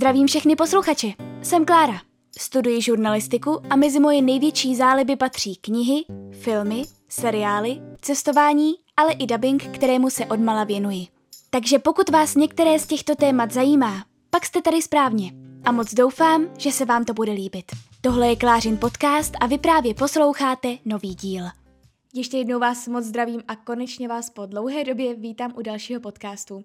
Zdravím všechny posluchače. Jsem Klára. Studuji žurnalistiku a mezi moje největší záliby patří knihy, filmy, seriály, cestování, ale i dubbing, kterému se odmala věnuji. Takže pokud vás některé z těchto témat zajímá, pak jste tady správně. A moc doufám, že se vám to bude líbit. Tohle je Klářin podcast a vy právě posloucháte nový díl. Ještě jednou vás moc zdravím a konečně vás po dlouhé době vítám u dalšího podcastu.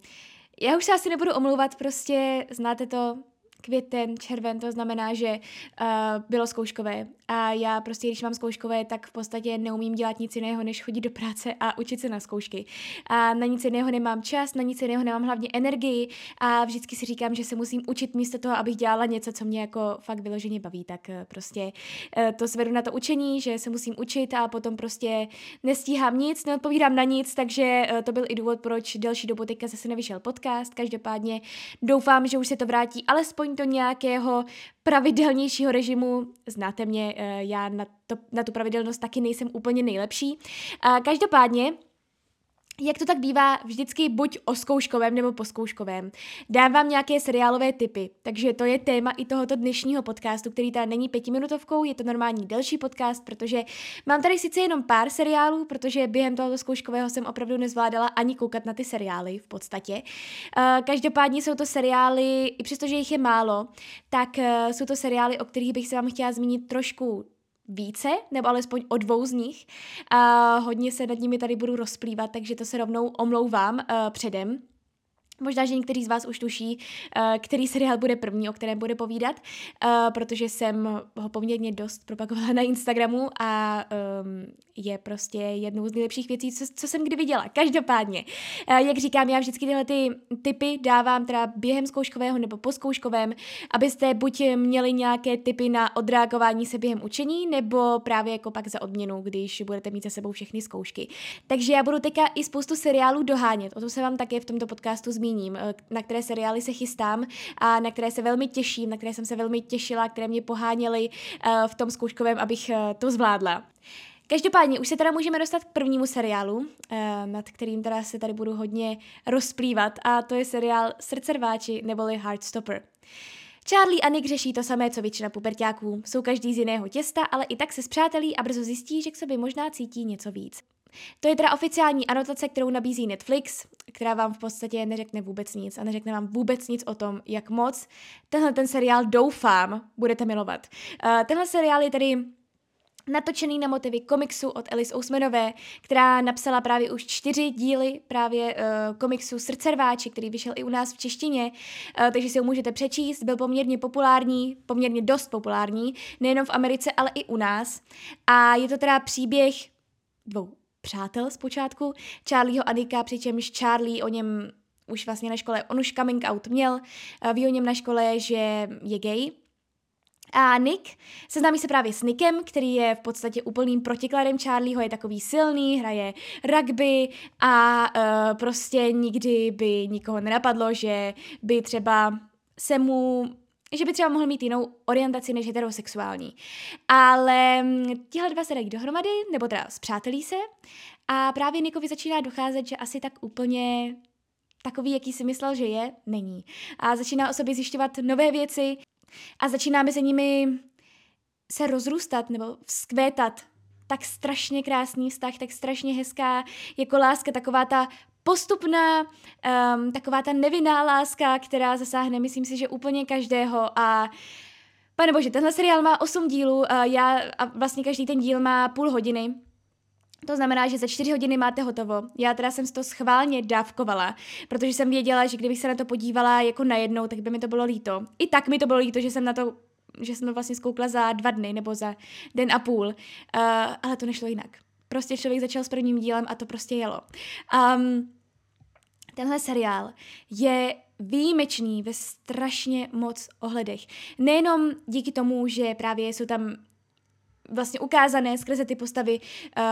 Já už se asi nebudu omlouvat, prostě znáte to, květen, červen, to znamená, že uh, bylo zkouškové a já prostě, když mám zkouškové, tak v podstatě neumím dělat nic jiného, než chodit do práce a učit se na zkoušky. A na nic jiného nemám čas, na nic jiného nemám hlavně energii a vždycky si říkám, že se musím učit místo toho, abych dělala něco, co mě jako fakt vyloženě baví, tak uh, prostě uh, to zvedu na to učení, že se musím učit a potom prostě nestíhám nic, neodpovídám na nic, takže uh, to byl i důvod, proč delší dobu teďka zase nevyšel podcast. Každopádně doufám, že už se to vrátí alespoň do nějakého pravidelnějšího režimu. Znáte mě, eh, já na, to, na tu pravidelnost taky nejsem úplně nejlepší. Každopádně, jak to tak bývá vždycky buď o zkouškovém nebo po zkouškovém. Dám vám nějaké seriálové typy, takže to je téma i tohoto dnešního podcastu, který teda není pětiminutovkou, je to normální delší podcast, protože mám tady sice jenom pár seriálů, protože během tohoto zkouškového jsem opravdu nezvládala ani koukat na ty seriály v podstatě. Eh, každopádně jsou to seriály, i přestože jich je málo, tak eh, jsou to seriály, o kterých bych se vám chtěla zmínit trošku více, nebo alespoň o dvou z nich. A hodně se nad nimi tady budu rozplývat, takže to se rovnou omlouvám uh, předem. Možná, že někteří z vás už tuší, uh, který seriál bude první, o kterém bude povídat, uh, protože jsem ho poměrně dost propagovala na Instagramu a um, je prostě jednou z nejlepších věcí, co, co jsem kdy viděla. Každopádně, uh, jak říkám, já vždycky tyhle ty typy dávám teda během zkouškového nebo po zkouškovém, abyste buď měli nějaké typy na odreagování se během učení, nebo právě jako pak za odměnu, když budete mít za sebou všechny zkoušky. Takže já budu teďka i spoustu seriálů dohánět, o tom se vám také v tomto podcastu zmíním zmíním, eh, na které seriály se chystám a na které se velmi těším, na které jsem se velmi těšila, které mě poháněly eh, v tom zkouškovém, abych eh, to zvládla. Každopádně už se teda můžeme dostat k prvnímu seriálu, nad kterým teda se tady budu hodně rozplývat a to je seriál Srdcerváči neboli Heartstopper. Charlie a Nick řeší to samé, co většina pubertáků. Jsou každý z jiného těsta, ale i tak se zpřátelí a brzo zjistí, že k sobě možná cítí něco víc. To je teda oficiální anotace, kterou nabízí Netflix, která vám v podstatě neřekne vůbec nic a neřekne vám vůbec nic o tom, jak moc tenhle ten seriál doufám budete milovat. Uh, tenhle seriál je tedy natočený na motivy komiksu od Alice Ousmanové, která napsala právě už čtyři díly právě uh, komiksu Srdcerváči, který vyšel i u nás v češtině, uh, takže si ho můžete přečíst. Byl poměrně populární, poměrně dost populární, nejenom v Americe, ale i u nás. A je to teda příběh dvou přátel zpočátku, Charlieho a Nika, přičemž Charlie o něm už vlastně na škole, on už coming out měl, ví o něm na škole, že je gay, a Nick seznámí se právě s Nickem, který je v podstatě úplným protikladem. Charlieho, je takový silný, hraje rugby a uh, prostě nikdy by nikoho nenapadlo, že by třeba se mu že by třeba mohl mít jinou orientaci než heterosexuální. Ale mm, tihle dva se dají dohromady, nebo teda zpřátelí se a právě Nikovi začíná docházet, že asi tak úplně takový, jaký si myslel, že je, není. A začíná o sobě zjišťovat nové věci a začíná mezi nimi se rozrůstat nebo vzkvétat tak strašně krásný vztah, tak strašně hezká jako láska, taková ta postupná, um, taková ta nevinná láska, která zasáhne, myslím si, že úplně každého a Pane bože, tenhle seriál má 8 dílů a já, a vlastně každý ten díl má půl hodiny, to znamená, že za čtyři hodiny máte hotovo. Já teda jsem to schválně dávkovala, protože jsem věděla, že kdybych se na to podívala jako najednou, tak by mi to bylo líto. I tak mi to bylo líto, že jsem na to že jsem to vlastně zkoukla za dva dny nebo za den a půl, uh, ale to nešlo jinak. Prostě člověk začal s prvním dílem a to prostě jelo. Um, tenhle seriál je výjimečný ve strašně moc ohledech. Nejenom díky tomu, že právě jsou tam vlastně ukázané skrze ty postavy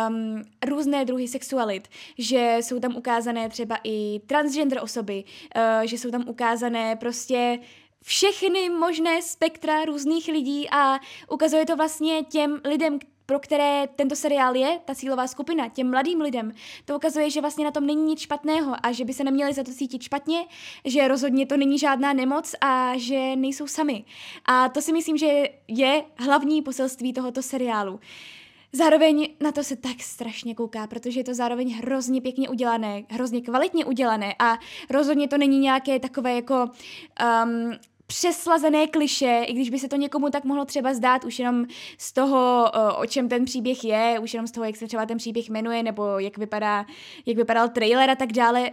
um, různé druhy sexualit, že jsou tam ukázané třeba i transgender osoby, uh, že jsou tam ukázané prostě všechny možné spektra různých lidí a ukazuje to vlastně těm lidem, pro které tento seriál je, ta cílová skupina, těm mladým lidem, to ukazuje, že vlastně na tom není nic špatného a že by se neměli za to cítit špatně, že rozhodně to není žádná nemoc a že nejsou sami. A to si myslím, že je hlavní poselství tohoto seriálu. Zároveň na to se tak strašně kouká, protože je to zároveň hrozně pěkně udělané, hrozně kvalitně udělané a rozhodně to není nějaké takové jako um, přeslazené kliše, i když by se to někomu tak mohlo třeba zdát už jenom z toho, o čem ten příběh je, už jenom z toho, jak se třeba ten příběh jmenuje, nebo jak, vypadá, jak vypadal trailer a tak dále.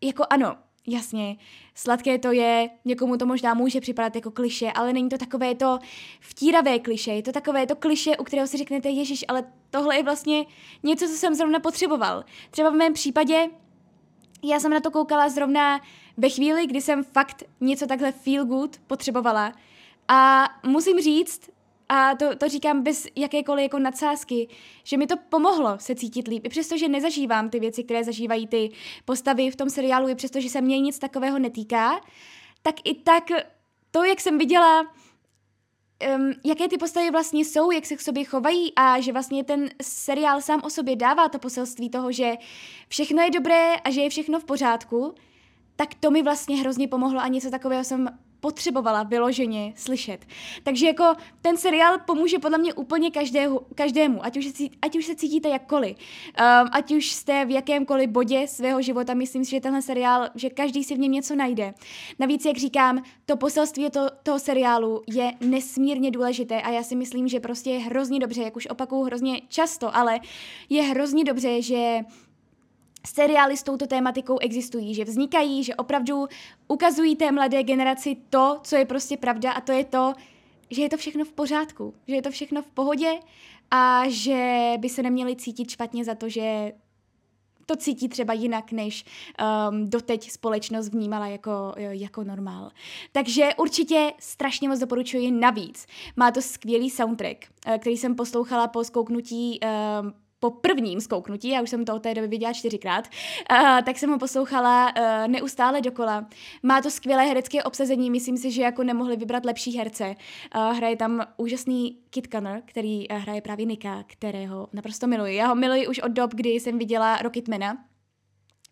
Jako ano, jasně, sladké to je, někomu to možná může připadat jako kliše, ale není to takové to vtíravé kliše, je to takové to kliše, u kterého si řeknete, Ježíš, ale tohle je vlastně něco, co jsem zrovna potřeboval. Třeba v mém případě, já jsem na to koukala zrovna ve chvíli, kdy jsem fakt něco takhle feel good potřebovala. A musím říct, a to, to říkám bez jakékoliv jako nadsázky, že mi to pomohlo se cítit líp. I přesto, že nezažívám ty věci, které zažívají ty postavy v tom seriálu, i přesto, že se mě nic takového netýká, tak i tak to, jak jsem viděla, um, jaké ty postavy vlastně jsou, jak se k sobě chovají a že vlastně ten seriál sám o sobě dává to poselství toho, že všechno je dobré a že je všechno v pořádku, tak to mi vlastně hrozně pomohlo a něco takového jsem potřebovala vyloženě slyšet. Takže jako ten seriál pomůže podle mě úplně každého, každému, ať už, ať už se cítíte jakkoliv, um, ať už jste v jakémkoliv bodě svého života, myslím si, že tenhle seriál, že každý si v něm něco najde. Navíc, jak říkám, to poselství to, toho seriálu je nesmírně důležité a já si myslím, že prostě je hrozně dobře, jak už opakuju hrozně často, ale je hrozně dobře, že seriály s touto tématikou existují, že vznikají, že opravdu ukazují té mladé generaci to, co je prostě pravda a to je to, že je to všechno v pořádku, že je to všechno v pohodě a že by se neměli cítit špatně za to, že to cítí třeba jinak, než um, doteď společnost vnímala jako, jako normál. Takže určitě strašně moc doporučuji navíc. Má to skvělý soundtrack, eh, který jsem poslouchala po zkouknutí um, po prvním zkouknutí, já už jsem to od té doby viděla čtyřikrát, uh, tak jsem ho poslouchala uh, neustále dokola. Má to skvělé herecké obsazení, myslím si, že jako nemohli vybrat lepší herce. Uh, hraje tam úžasný Kit Connor, který uh, hraje právě Nika, kterého naprosto miluji. Já ho miluji už od dob, kdy jsem viděla Rocketmana,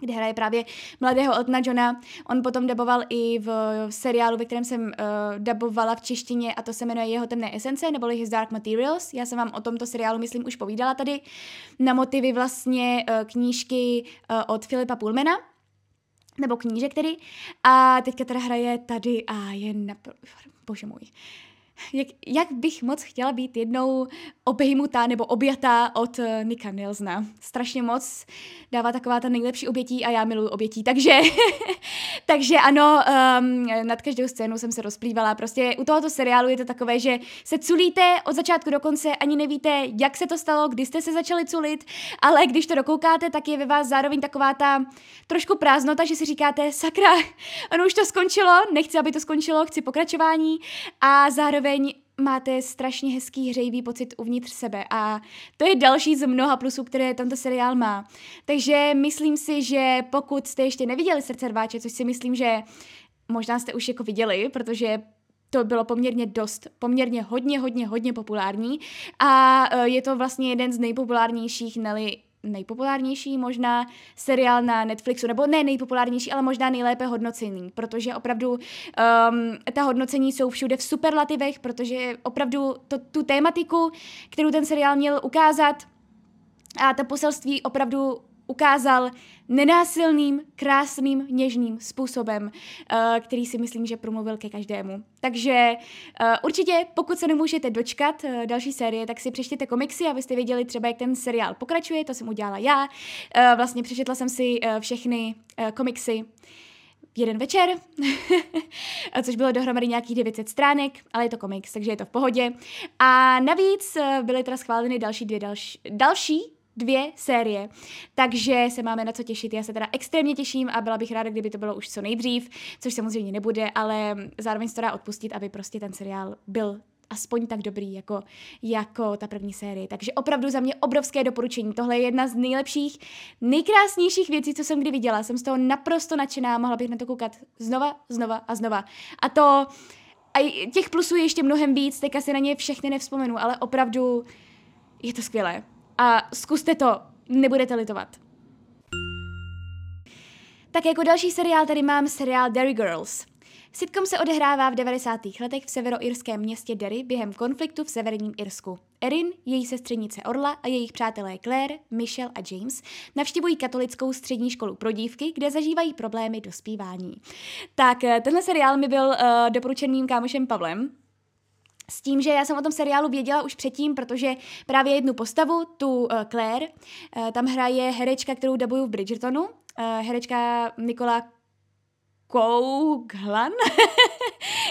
kde hraje právě mladého Eltona Johna. On potom daboval i v seriálu, ve kterém jsem uh, dabovala v češtině a to se jmenuje Jeho temné esence, neboli His Dark Materials. Já jsem vám o tomto seriálu, myslím, už povídala tady na motivy vlastně uh, knížky uh, od Filipa Pullmana, nebo knížek tedy. A teďka teda hraje tady a je na... Bože můj. Uh, jak, jak bych moc chtěla být jednou obejmutá nebo objatá od uh, Nika Nilsna. Strašně moc dává taková ta nejlepší obětí a já miluji obětí, takže, takže ano, um, nad každou scénu jsem se rozplývala. Prostě u tohoto seriálu je to takové, že se culíte od začátku do konce, ani nevíte, jak se to stalo, kdy jste se začali culit, ale když to dokoukáte, tak je ve vás zároveň taková ta trošku prázdnota, že si říkáte, sakra, ano, už to skončilo, nechci, aby to skončilo, chci pokračování a zároveň zároveň máte strašně hezký hřejivý pocit uvnitř sebe a to je další z mnoha plusů, které tento seriál má. Takže myslím si, že pokud jste ještě neviděli Srdce rváče, což si myslím, že možná jste už jako viděli, protože to bylo poměrně dost, poměrně hodně, hodně, hodně populární a e, je to vlastně jeden z nejpopulárnějších, neli nejpopulárnější možná seriál na Netflixu, nebo ne nejpopulárnější, ale možná nejlépe hodnocený, protože opravdu um, ta hodnocení jsou všude v superlativech, protože opravdu to, tu tématiku, kterou ten seriál měl ukázat, a ta poselství opravdu ukázal nenásilným, krásným, něžným způsobem, uh, který si myslím, že promluvil ke každému. Takže uh, určitě, pokud se nemůžete dočkat uh, další série, tak si přečtěte komiksy, abyste věděli třeba, jak ten seriál pokračuje, to jsem udělala já. Vlastně přečetla jsem si všechny komiksy jeden večer, což bylo dohromady nějakých 900 stránek, ale je to komiks, takže je to v pohodě. A navíc byly teda schváleny další dvě další, další dvě série, takže se máme na co těšit. Já se teda extrémně těším a byla bych ráda, kdyby to bylo už co nejdřív, což samozřejmě nebude, ale zároveň se to dá odpustit, aby prostě ten seriál byl aspoň tak dobrý jako, jako ta první série. Takže opravdu za mě obrovské doporučení. Tohle je jedna z nejlepších, nejkrásnějších věcí, co jsem kdy viděla. Jsem z toho naprosto nadšená, mohla bych na to koukat znova, znova a znova. A to, a těch plusů je ještě mnohem víc, teďka si na ně všechny nevzpomenu, ale opravdu je to skvělé. A zkuste to, nebudete litovat. Tak jako další seriál tady mám seriál Derry Girls. Sitcom se odehrává v 90. letech v severoirském městě Derry během konfliktu v severním Irsku. Erin, její sestřenice Orla a jejich přátelé Claire, Michelle a James navštěvují katolickou střední školu pro dívky, kde zažívají problémy dospívání. Tak eh, tenhle seriál mi byl uh, doporučen mým kámošem Pavlem, s tím, že já jsem o tom seriálu věděla už předtím, protože právě jednu postavu, tu uh, Claire, uh, tam hraje herečka, kterou dabuju v Bridgertonu, uh, herečka Nikola Kouglan.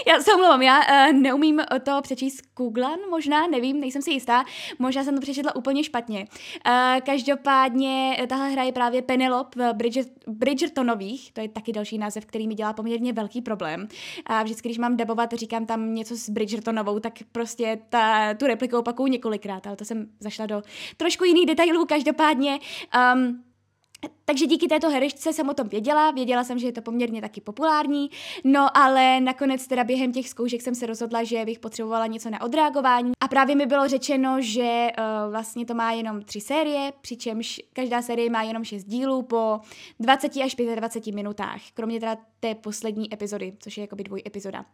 já se omlouvám, já uh, neumím to přečíst Kouglan, možná, nevím, nejsem si jistá, možná jsem to přečetla úplně špatně. Uh, každopádně eh, tahle hra je právě Penelope v Bridger, Bridgertonových, to je taky další název, který mi dělá poměrně velký problém. A vždycky, když mám dabovat, říkám tam něco s Bridgertonovou, tak prostě ta, tu repliku opakuju několikrát, ale to jsem zašla do trošku jiných detailů, každopádně um, takže díky této herečce jsem o tom věděla, věděla jsem, že je to poměrně taky populární, no ale nakonec teda během těch zkoušek jsem se rozhodla, že bych potřebovala něco na odreagování a právě mi bylo řečeno, že uh, vlastně to má jenom tři série, přičemž každá série má jenom šest dílů po 20 až 25 minutách, kromě teda té poslední epizody, což je jakoby dvoj epizoda.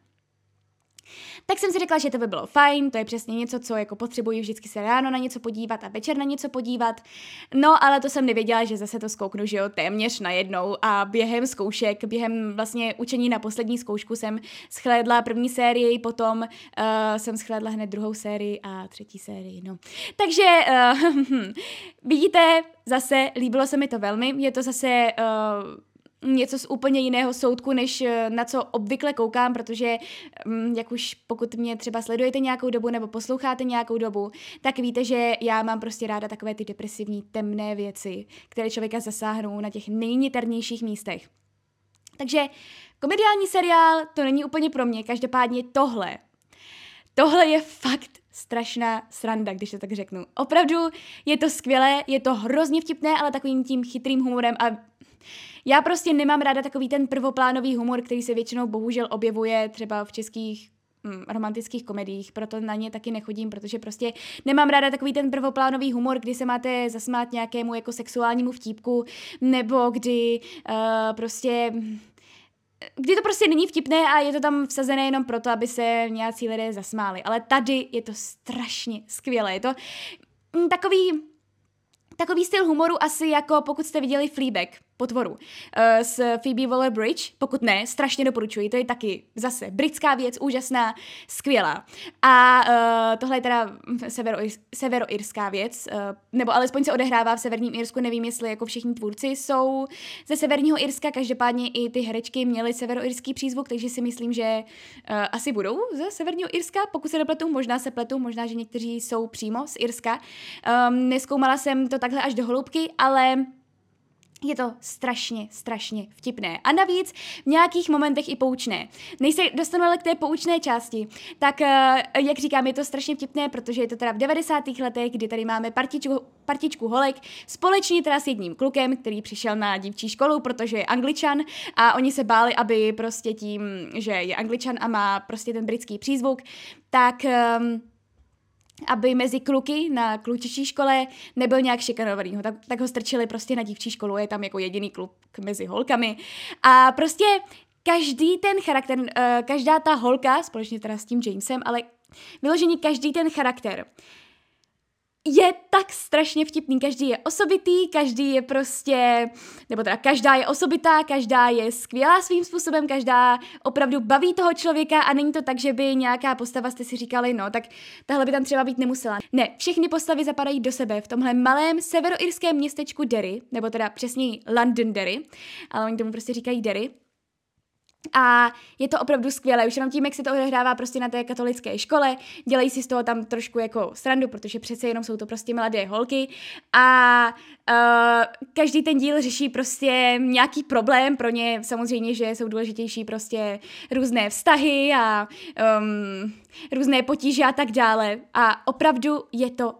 Tak jsem si řekla, že to by bylo fajn, to je přesně něco, co jako potřebuji vždycky se ráno na něco podívat a večer na něco podívat. No, ale to jsem nevěděla, že zase to zkouknu, že jo, téměř najednou a během zkoušek, během vlastně učení na poslední zkoušku jsem schlédla první sérii, potom uh, jsem schlédla hned druhou sérii a třetí sérii, no. Takže uh, vidíte, zase líbilo se mi to velmi, je to zase uh, něco z úplně jiného soudku, než eh, na co obvykle koukám, protože mm, jak už pokud mě třeba sledujete nějakou dobu nebo posloucháte nějakou dobu, tak víte, že já mám prostě ráda takové ty depresivní, temné věci, které člověka zasáhnou na těch nejniternějších místech. Takže komediální seriál to není úplně pro mě, každopádně tohle. Tohle je fakt strašná sranda, když to tak řeknu. Opravdu je to skvělé, je to hrozně vtipné, ale takovým tím chytrým humorem a já prostě nemám ráda takový ten prvoplánový humor, který se většinou bohužel objevuje třeba v českých hm, romantických komediích, proto na ně taky nechodím, protože prostě nemám ráda takový ten prvoplánový humor, kdy se máte zasmát nějakému jako sexuálnímu vtípku, nebo kdy uh, prostě kdy to prostě není vtipné a je to tam vsazené jenom proto, aby se nějací lidé zasmáli. Ale tady je to strašně skvělé. Je to hm, takový Takový styl humoru asi jako pokud jste viděli Fleabag, potvoru, uh, s Phoebe Waller-Bridge, pokud ne, strašně doporučuji, to je taky zase britská věc, úžasná, skvělá. A uh, tohle je teda severo, severoirská věc, uh, nebo alespoň se odehrává v severním Irsku, nevím, jestli jako všichni tvůrci jsou ze severního Irska, každopádně i ty herečky měly severoirský přízvuk, takže si myslím, že uh, asi budou ze severního Irska, pokud se nepletu, možná se pletu, možná, že někteří jsou přímo z Irska. Um, neskoumala jsem to takhle až do hloubky, ale je to strašně, strašně vtipné. A navíc v nějakých momentech i poučné. Než se dostanu ale k té poučné části, tak eh, jak říkám, je to strašně vtipné, protože je to teda v 90. letech, kdy tady máme partičku, partičku holek společně teda s jedním klukem, který přišel na dívčí školu, protože je angličan a oni se báli, aby prostě tím, že je angličan a má prostě ten britský přízvuk, tak um, aby mezi kluky na klučičí škole nebyl nějak šikanovaný. Tak, tak ho strčili prostě na dívčí školu, je tam jako jediný kluk mezi holkami. A prostě každý ten charakter, uh, každá ta holka, společně teda s tím Jamesem, ale vyložený každý ten charakter je tak strašně vtipný. Každý je osobitý, každý je prostě, nebo teda každá je osobitá, každá je skvělá svým způsobem, každá opravdu baví toho člověka a není to tak, že by nějaká postava jste si říkali, no tak tahle by tam třeba být nemusela. Ne, všechny postavy zapadají do sebe v tomhle malém severoirském městečku Derry, nebo teda přesněji Londonderry, ale oni tomu prostě říkají Derry. A je to opravdu skvělé, už jenom tím, jak se to odehrává prostě na té katolické škole, dělají si z toho tam trošku jako srandu, protože přece jenom jsou to prostě mladé holky. A uh, každý ten díl řeší prostě nějaký problém, pro ně. Samozřejmě, že jsou důležitější prostě různé vztahy a um, různé potíže a tak dále. A opravdu je to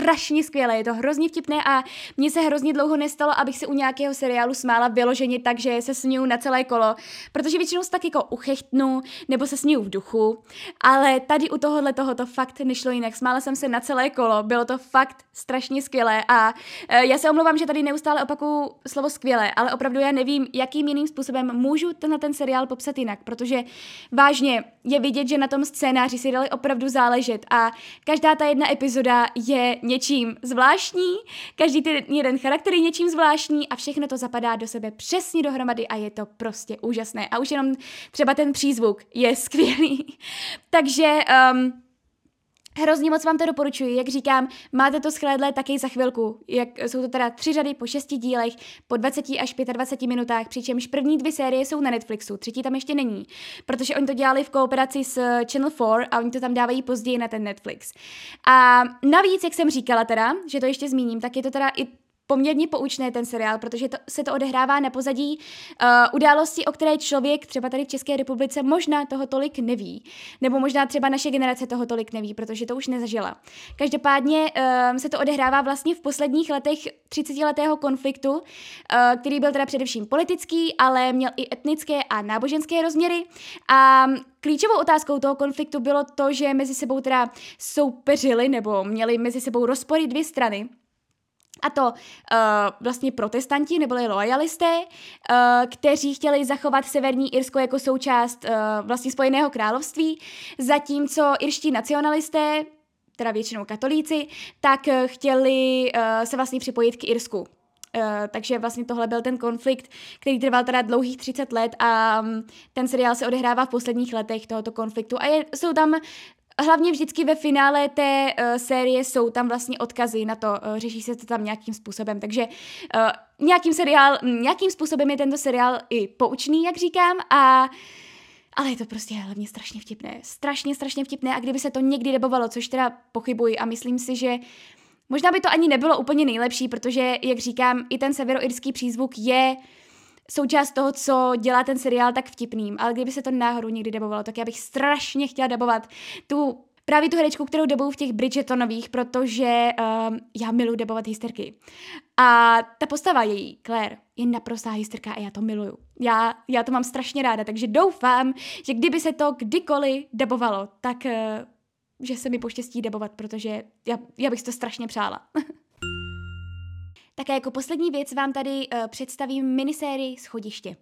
strašně skvělé, je to hrozně vtipné a mně se hrozně dlouho nestalo, abych se u nějakého seriálu smála vyloženě tak, že se směju na celé kolo, protože většinou se tak jako uchechtnu nebo se směju v duchu, ale tady u tohohle toho to fakt nešlo jinak. Smála jsem se na celé kolo, bylo to fakt strašně skvělé a e, já se omlouvám, že tady neustále opakuju slovo skvělé, ale opravdu já nevím, jakým jiným způsobem můžu na ten seriál popsat jinak, protože vážně je vidět, že na tom scénáři si dali opravdu záležet a každá ta jedna epizoda je něčím zvláštní, každý ten jeden charakter je něčím zvláštní a všechno to zapadá do sebe přesně dohromady a je to prostě úžasné. A už jenom třeba ten přízvuk je skvělý. Takže um, Hrozně moc vám to doporučuji, jak říkám, máte to schlédlé taky za chvilku. Jak, jsou to teda tři řady po šesti dílech, po 20 až 25 minutách, přičemž první dvě série jsou na Netflixu, třetí tam ještě není, protože oni to dělali v kooperaci s Channel 4 a oni to tam dávají později na ten Netflix. A navíc, jak jsem říkala teda, že to ještě zmíním, tak je to teda i poměrně poučné ten seriál, protože to, se to odehrává na pozadí uh, události, o které člověk třeba tady v České republice možná toho tolik neví. Nebo možná třeba naše generace toho tolik neví, protože to už nezažila. Každopádně uh, se to odehrává vlastně v posledních letech 30-letého konfliktu, uh, který byl teda především politický, ale měl i etnické a náboženské rozměry. A Klíčovou otázkou toho konfliktu bylo to, že mezi sebou teda soupeřili nebo měli mezi sebou rozpory dvě strany, a to uh, vlastně protestanti neboli loyalisté, uh, kteří chtěli zachovat Severní Irsko jako součást uh, vlastně Spojeného království, zatímco irští nacionalisté, teda většinou katolíci, tak chtěli uh, se vlastně připojit k Irsku. Uh, takže vlastně tohle byl ten konflikt, který trval teda dlouhých 30 let a um, ten seriál se odehrává v posledních letech tohoto konfliktu a je, jsou tam Hlavně vždycky ve finále té uh, série jsou tam vlastně odkazy na to, uh, řeší se to tam nějakým způsobem, takže uh, nějakým, seriál, nějakým způsobem je tento seriál i poučný, jak říkám, a ale je to prostě hlavně strašně vtipné. Strašně, strašně vtipné a kdyby se to někdy debovalo, což teda pochybuji a myslím si, že možná by to ani nebylo úplně nejlepší, protože, jak říkám, i ten severoirský přízvuk je uh, součást toho, co dělá ten seriál tak vtipným, ale kdyby se to náhodou někdy debovalo, tak já bych strašně chtěla debovat tu právě tu herečku, kterou debuju v těch Bridgetonových, protože um, já miluji debovat hysterky. A ta postava její, Claire, je naprostá hysterka a já to miluju. Já, já to mám strašně ráda, takže doufám, že kdyby se to kdykoliv debovalo, tak uh, že se mi poštěstí debovat, protože já, já bych to strašně přála. Také jako poslední věc vám tady uh, představím minisérii Schodiště.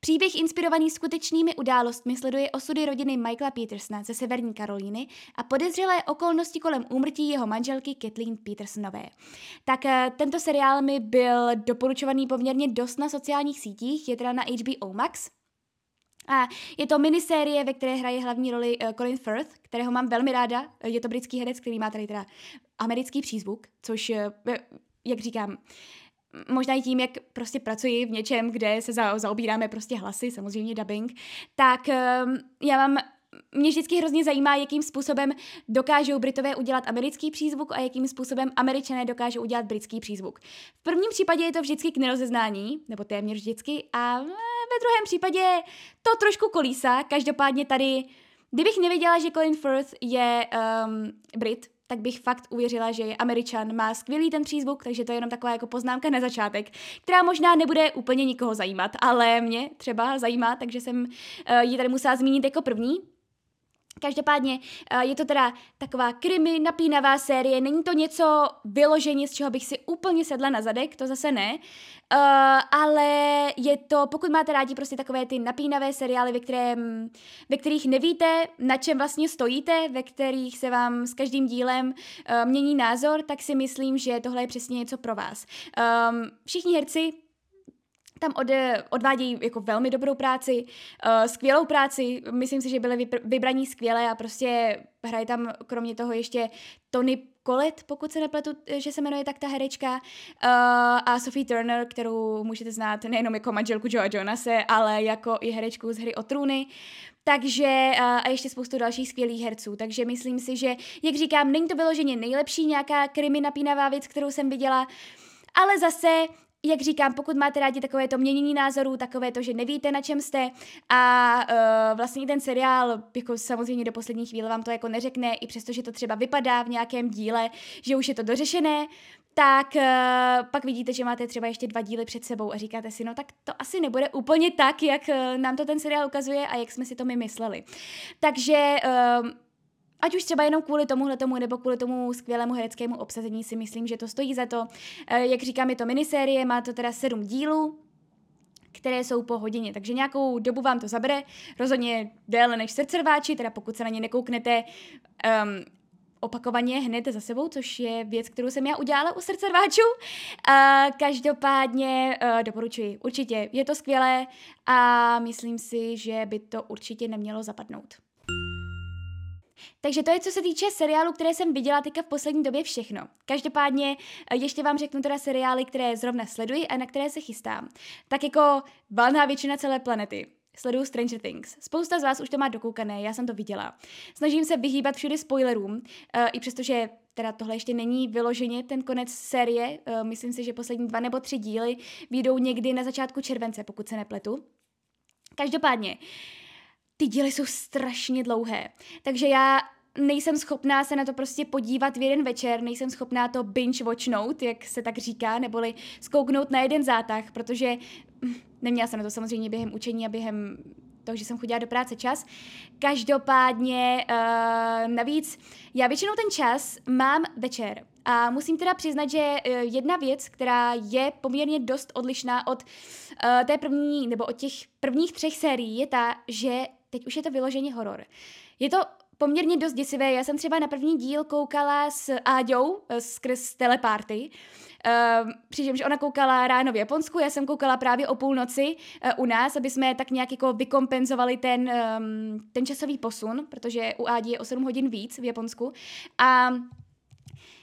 Příběh inspirovaný skutečnými událostmi sleduje osudy rodiny Michaela Petersona ze Severní Karolíny a podezřelé okolnosti kolem úmrtí jeho manželky Kathleen Petersonové. Tak uh, tento seriál mi byl doporučovaný poměrně dost na sociálních sítích, je teda na HBO Max, a je to minisérie, ve které hraje hlavní roli uh, Colin Firth, kterého mám velmi ráda. Je to britský herec, který má tady teda americký přízvuk, což jak říkám, možná i tím, jak prostě pracuji v něčem, kde se za, zaobíráme prostě hlasy, samozřejmě dubbing, tak um, já mám mě vždycky hrozně zajímá, jakým způsobem dokážou Britové udělat americký přízvuk a jakým způsobem američané dokážou udělat britský přízvuk. V prvním případě je to vždycky k nerozeznání, nebo téměř vždycky, a ve druhém případě to trošku kolísá. Každopádně tady, kdybych nevěděla, že Colin Firth je um, Brit, tak bych fakt uvěřila, že je Američan, má skvělý ten přízvuk, takže to je jenom taková jako poznámka na začátek, která možná nebude úplně nikoho zajímat, ale mě třeba zajímá, takže jsem uh, ji tady musela zmínit jako první. Každopádně eh, je to teda taková krimi, napínavá série, není to něco vyloženě, z čeho bych si úplně sedla na zadek, to zase ne, uh, ale je to, pokud máte rádi prostě takové ty napínavé seriály, ve, kterém, ve kterých nevíte, na čem vlastně stojíte, ve kterých se vám s každým dílem uh, mění názor, tak si myslím, že tohle je přesně něco pro vás. Um, všichni herci tam od, odvádějí jako velmi dobrou práci, uh, skvělou práci, myslím si, že byly vybraní skvěle a prostě hraje tam kromě toho ještě Tony Collette, pokud se nepletu, že se jmenuje tak ta herečka, uh, a Sophie Turner, kterou můžete znát nejenom jako manželku Joa Jonase, ale jako i herečku z hry o trůny. Takže uh, a ještě spoustu dalších skvělých herců. Takže myslím si, že, jak říkám, není to vyloženě nejlepší nějaká krimi napínavá věc, kterou jsem viděla, ale zase jak říkám, pokud máte rádi takové to měnění názorů, takové to, že nevíte, na čem jste a uh, vlastně ten seriál, jako samozřejmě do poslední chvíle vám to jako neřekne, i přesto, že to třeba vypadá v nějakém díle, že už je to dořešené, tak uh, pak vidíte, že máte třeba ještě dva díly před sebou a říkáte si, no tak to asi nebude úplně tak, jak uh, nám to ten seriál ukazuje a jak jsme si to my mysleli. Takže uh, ať už třeba jenom kvůli tomuhle tomu, nebo kvůli tomu skvělému hereckému obsazení si myslím, že to stojí za to. Eh, jak říkám, je to minisérie, má to teda sedm dílů, které jsou po hodině, takže nějakou dobu vám to zabere, rozhodně déle než srdcerváči, teda pokud se na ně nekouknete um, opakovaně hned za sebou, což je věc, kterou jsem já udělala u srdcerváčů. Uh, každopádně uh, doporučuji, určitě, je to skvělé a myslím si, že by to určitě nemělo zapadnout. Takže to je, co se týče seriálu, které jsem viděla teďka v poslední době všechno. Každopádně eh, ještě vám řeknu teda seriály, které zrovna sleduji a na které se chystám. Tak jako valná většina celé planety. Sleduju Stranger Things. Spousta z vás už to má dokoukané, já jsem to viděla. Snažím se vyhýbat všude spoilerům, uh, i přestože teda tohle ještě není vyloženě ten konec série. Uh, myslím si, že poslední dva nebo tři díly vyjdou někdy na začátku července, pokud se nepletu. Každopádně, uh, ty díly jsou strašně dlouhé. Takže já nejsem schopná se na to prostě podívat v jeden večer, nejsem schopná to binge watchnout, jak se tak říká, neboli skouknout na jeden zátah, protože hm, neměla jsem na to samozřejmě během učení a během toho, že jsem chodila do práce čas. Každopádně uh, navíc já většinou ten čas mám večer. A musím teda přiznat, že uh, jedna věc, která je poměrně dost odlišná od uh, té první, nebo od těch prvních třech sérií, je ta, že teď už je to vyloženě horor. Je to poměrně dost děsivé. Já jsem třeba na první díl koukala s Áďou eh, skrz teleparty. Uh, přičemž ona koukala ráno v Japonsku, já jsem koukala právě o půlnoci uh, u nás, aby jsme tak nějak jako vykompenzovali ten, um, ten časový posun, protože u Ádi je o 7 hodin víc v Japonsku. A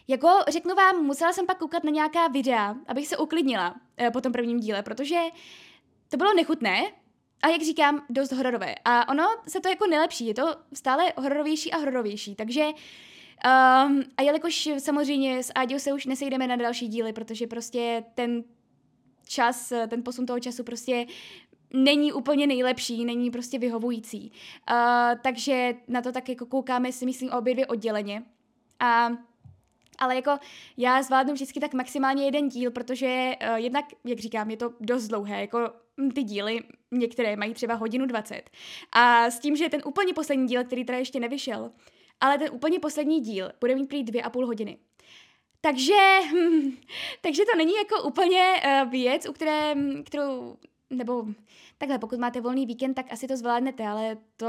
jako řeknu vám, musela jsem pak koukat na nějaká videa, abych se uklidnila uh, po tom prvním díle, protože to bylo nechutné, a jak říkám, dost hororové. A ono se to jako nelepší, je to stále hororovější a hororovější, takže um, a jelikož samozřejmě s Áďou se už nesejdeme na další díly, protože prostě ten čas, ten posun toho času prostě není úplně nejlepší, není prostě vyhovující. Uh, takže na to tak jako koukáme si myslím obě dvě odděleně. A ale jako já zvládnu vždycky tak maximálně jeden díl, protože uh, jednak, jak říkám, je to dost dlouhé, jako ty díly, některé mají třeba hodinu 20. A s tím, že ten úplně poslední díl, který teda ještě nevyšel, ale ten úplně poslední díl bude mít prý dvě a půl hodiny. Takže, hm, takže to není jako úplně uh, věc, u které, hm, kterou, nebo takhle, pokud máte volný víkend, tak asi to zvládnete, ale to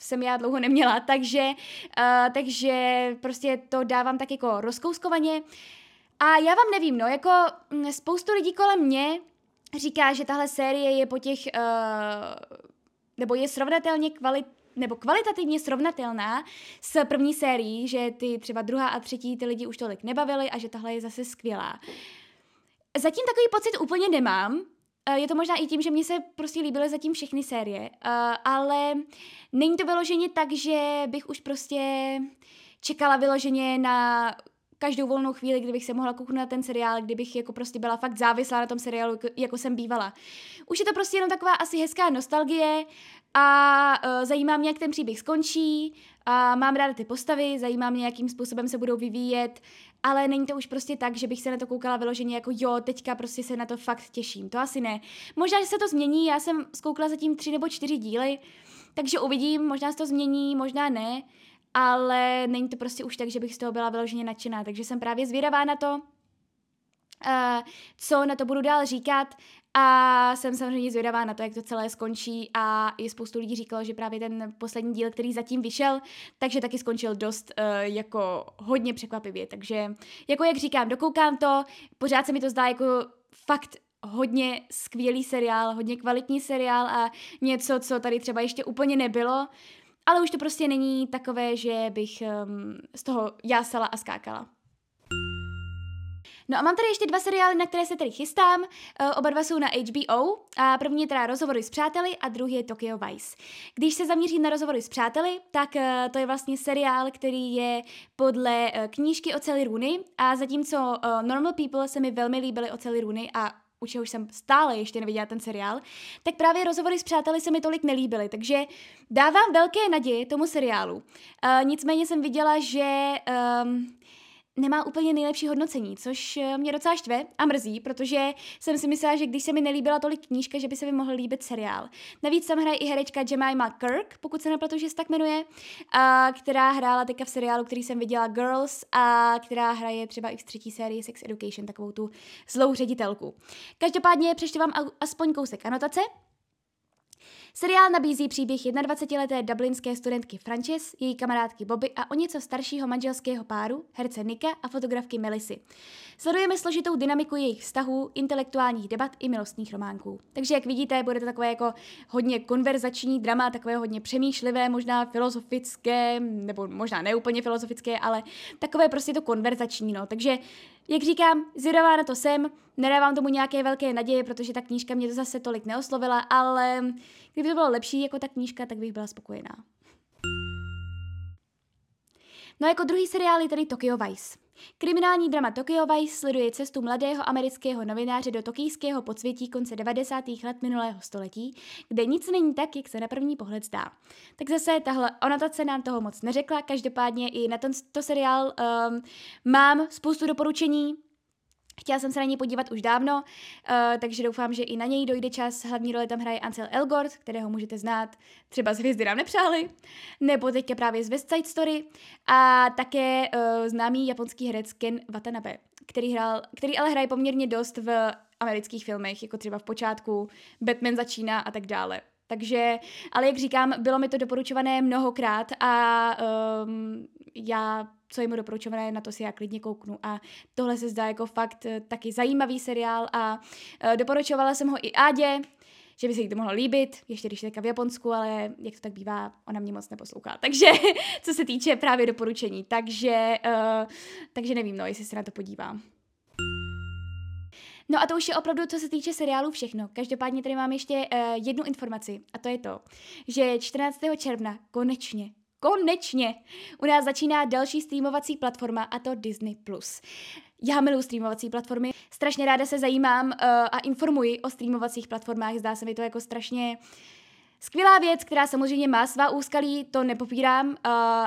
jsem já dlouho neměla, takže, uh, takže prostě to dávám tak jako rozkouskovaně. A já vám nevím, no, jako hm, spoustu lidí kolem mě říká, že tahle série je po těch, uh, nebo je srovnatelně kvalit, nebo kvalitativně srovnatelná s první sérií, že ty třeba druhá a třetí ty lidi už tolik nebavily a že tahle je zase skvělá. Zatím takový pocit úplně nemám, eh, je to možná i tím, že mně se prostě líbily zatím všechny série, uh, ale není to vyloženě tak, že bych už prostě čekala vyloženě na každou volnou chvíli, kdybych se mohla kouknout na ten seriál, kdybych jako prostě byla fakt závislá na tom seriálu, jako jsem bývala. Už je to prostě jenom taková asi hezká nostalgie a uh, zajímá mě, jak ten příběh skončí a mám ráda ty postavy, zajímá mě, jakým způsobem se budou vyvíjet, ale není to už prostě tak, že bych se na to koukala vyloženě jako jo, teďka prostě se na to fakt těším. To asi ne. Možná, že se to změní, já jsem zkoukla zatím tři nebo čtyři díly, takže uvidím, možná se to změní, možná ne ale není to prostě už tak, že bych z toho byla vyloženě nadšená, takže jsem právě zvědavá na to, uh, co na to budu dál říkat. A jsem samozřejmě zvědavá na to, jak to celé skončí. A i spoustu lidí říkalo, že právě ten poslední díl, který zatím vyšel, takže taky skončil dost uh, jako hodně překvapivě, takže jako jak říkám, dokoukám to, pořád se mi to zdá jako fakt hodně skvělý seriál, hodně kvalitní seriál a něco, co tady třeba ještě úplně nebylo, ale už to prostě není takové, že bych um, z toho jásala a skákala. No a mám tady ještě dva seriály, na které se tady chystám. Uh, oba dva jsou na HBO. A první je teda Rozhovory s přáteli a druhý je Tokyo Vice. Když se zaměřím na Rozhovory s přáteli, tak uh, to je vlastně seriál, který je podle uh, knížky o Celly Rooney a zatímco Normal People se mi velmi líbily o Celly Rooney a u čehož jsem stále ještě neviděla ten seriál, tak právě rozhovory s přáteli se mi tolik nelíbily, takže dávám velké naděje tomu seriálu. Uh, nicméně jsem viděla, že um, nemá úplně nejlepší hodnocení, což eh, mě docela štve a mrzí, protože jsem si myslela, že když se mi nelíbila tolik knížka, že by se mi mohl líbit seriál. Navíc tam hraje i herečka Jemima Kirk, pokud se nepletu, že se tak jmenuje, a která hrála teďka v seriálu, který jsem viděla Girls a která hraje třeba i v třetí sérii Sex Education, takovou tu zlou ředitelku. Každopádně přečtu vám aspoň kousek anotace. Seriál nabízí příběh 21-leté dublinské studentky Frances, její kamarádky Bobby a o něco staršího manželského páru, herce Nika a fotografky Melisy. Sledujeme složitou dynamiku jejich vztahů, intelektuálních debat i milostných románků. Takže jak vidíte, bude to takové jako hodně konverzační drama, takové hodně přemýšlivé, možná filozofické, nebo možná neúplně filozofické, ale takové prostě to konverzační, no. Takže jak říkám, zvědavá na to jsem, nedávám tomu nějaké velké naděje, protože ta knížka mě to zase tolik neoslovila, ale kdyby to bylo lepší jako ta knížka, tak bych byla spokojená. No jako druhý seriál je tady Tokyo Vice. Kriminální drama Tokyo Vice sleduje cestu mladého amerického novináře do tokijského podsvětí konce 90. let minulého století, kde nic není tak, jak se na první pohled zdá. Tak zase tahle anotace nám toho moc neřekla, každopádně i na tento seriál um, mám spoustu doporučení, Chtěla jsem se na něj podívat už dávno, uh, takže doufám, že i na něj dojde čas. Hlavní roli tam hraje Ansel Elgort, kterého můžete znát třeba z Hvězdy nám nepřáli, nebo teďka právě z West Side Story a také uh, známý japonský herec Ken Watanabe, který, hrál, který ale hraje poměrně dost v amerických filmech, jako třeba v počátku Batman začíná a tak dále. Takže, ale jak říkám, bylo mi to doporučované mnohokrát a um, já co je mu doporučované, na to si já klidně kouknu. A tohle se zdá jako fakt eh, taky zajímavý seriál a uh, doporučovala jsem ho i Ádě, že by se jí to mohlo líbit, ještě když je v Japonsku, ale jak to tak bývá, ona mě moc neposlouchá. Takže co se týče právě doporučení, takže, uh, takže nevím, no, jestli se na to podívám. No a to už je opravdu, co se týče seriálu, všechno. Každopádně tady mám ještě uh, jednu informaci a to je to, že 14. června konečně konečně u nás začíná další streamovací platforma a to Disney+. Já miluji streamovací platformy, strašně ráda se zajímám uh, a informuji o streamovacích platformách, zdá se mi to jako strašně Skvělá věc, která samozřejmě má svá úskalí, to nepopírám uh,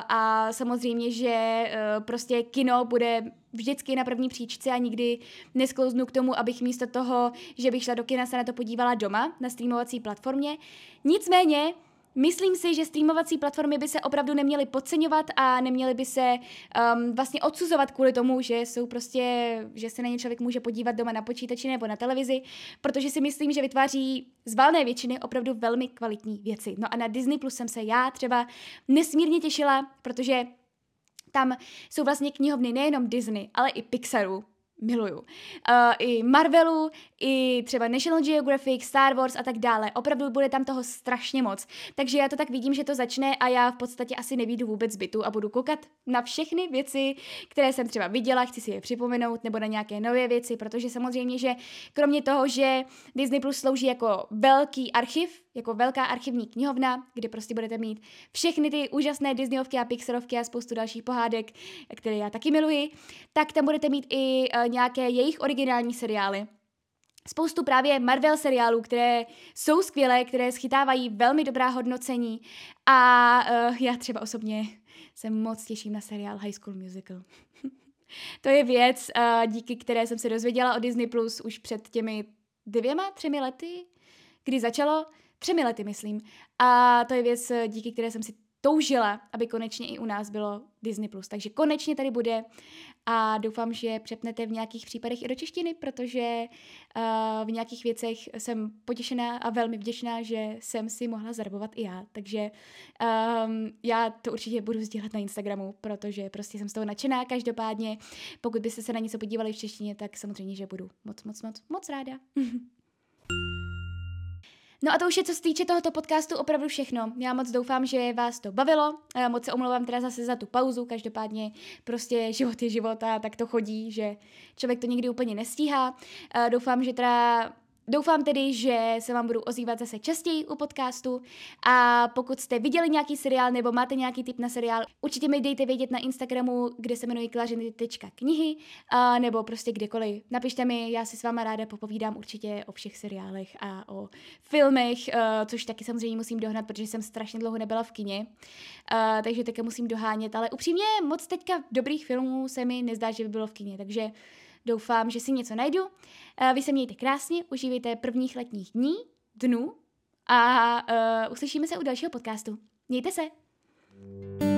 a samozřejmě, že uh, prostě kino bude vždycky na první příčce a nikdy nesklouznu k tomu, abych místo toho, že bych šla do kina, se na to podívala doma na streamovací platformě. Nicméně, Myslím si, že streamovací platformy by se opravdu neměly podceňovat a neměly by se um, vlastně odsuzovat kvůli tomu, že jsou prostě, že se na ně člověk může podívat doma na počítači nebo na televizi, protože si myslím, že vytváří z valné většiny opravdu velmi kvalitní věci. No a na Disney Plus jsem se já třeba nesmírně těšila, protože tam jsou vlastně knihovny nejenom Disney, ale i Pixaru, miluju. Uh, I Marvelu, i třeba National Geographic, Star Wars a tak dále. Opravdu bude tam toho strašně moc. Takže já to tak vidím, že to začne a já v podstatě asi nevídu vůbec zbytu a budu koukat na všechny věci, které jsem třeba viděla, chci si je připomenout, nebo na nějaké nové věci, protože samozřejmě, že kromě toho, že Disney Plus slouží jako velký archiv, jako velká archivní knihovna, kde prostě budete mít všechny ty úžasné Disneyovky a Pixarovky a spoustu dalších pohádek, které já taky miluji, tak tam budete mít i uh, nějaké jejich originální seriály. Spoustu právě Marvel seriálů, které jsou skvělé, které schytávají velmi dobrá hodnocení a uh, já třeba osobně se moc těším na seriál High School Musical. to je věc, uh, díky které jsem se dozvěděla o Disney Plus už před těmi dvěma, třemi lety, kdy začalo, třemi lety myslím. A to je věc, díky které jsem si toužila, aby konečně i u nás bylo Disney+. Takže konečně tady bude a doufám, že přepnete v nějakých případech i do češtiny, protože uh, v nějakých věcech jsem potěšená a velmi vděčná, že jsem si mohla zarbovat i já. Takže um, já to určitě budu sdílet na Instagramu, protože prostě jsem z toho nadšená. Každopádně, pokud byste se na něco podívali v češtině, tak samozřejmě, že budu moc, moc, moc, moc ráda. No a to už je, co se týče tohoto podcastu, opravdu všechno. Já moc doufám, že vás to bavilo. Já moc se omlouvám teda zase za tu pauzu, každopádně prostě život je život a tak to chodí, že člověk to nikdy úplně nestíhá. Doufám, že teda Doufám tedy, že se vám budu ozývat zase častěji u podcastu a pokud jste viděli nějaký seriál nebo máte nějaký tip na seriál, určitě mi dejte vědět na Instagramu, kde se jmenuji klaženy.knihy a nebo prostě kdekoliv. Napište mi, já si s váma ráda popovídám určitě o všech seriálech a o filmech, uh, což taky samozřejmě musím dohnat, protože jsem strašně dlouho nebyla v kině, uh, takže také musím dohánět, ale upřímně moc teďka dobrých filmů se mi nezdá, že by bylo v kině, takže Doufám, že si něco najdu. Vy se mějte krásně, užívejte prvních letních dní, dnů a uh, uslyšíme se u dalšího podcastu. Mějte se! thank you